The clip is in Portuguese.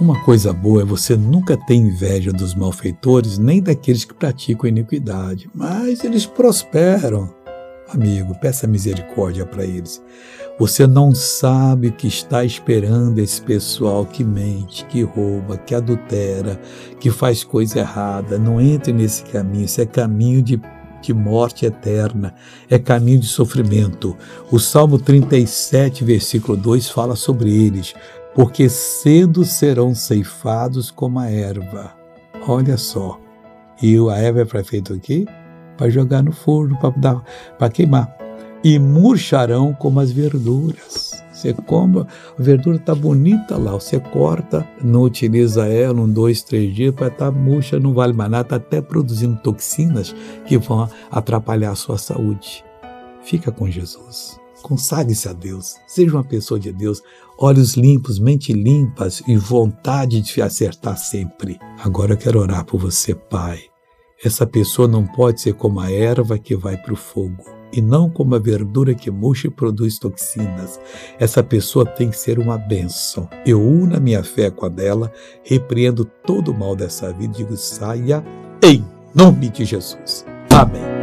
Uma coisa boa é você nunca ter inveja dos malfeitores, nem daqueles que praticam iniquidade, mas eles prosperam. Amigo, peça misericórdia para eles. Você não sabe o que está esperando esse pessoal que mente, que rouba, que adultera, que faz coisa errada. Não entre nesse caminho, isso é caminho de de morte eterna, é caminho de sofrimento. O Salmo 37, versículo 2 fala sobre eles porque cedo serão ceifados como a erva. Olha só. E a erva é feito aqui? Para jogar no forno, para queimar. E murcharão como as verduras. Você come, a verdura está bonita lá, você corta, não utiliza ela um, dois, três dias, para estar tá murcha, não vale mais nada, está até produzindo toxinas que vão atrapalhar a sua saúde. Fica com Jesus. Consagre-se a Deus. Seja uma pessoa de Deus. Olhos limpos, mente limpas e vontade de acertar sempre. Agora eu quero orar por você, Pai. Essa pessoa não pode ser como a erva que vai para o fogo e não como a verdura que murcha e produz toxinas. Essa pessoa tem que ser uma bênção. Eu uno a minha fé com a dela, repreendo todo o mal dessa vida e digo: saia em nome de Jesus. Amém.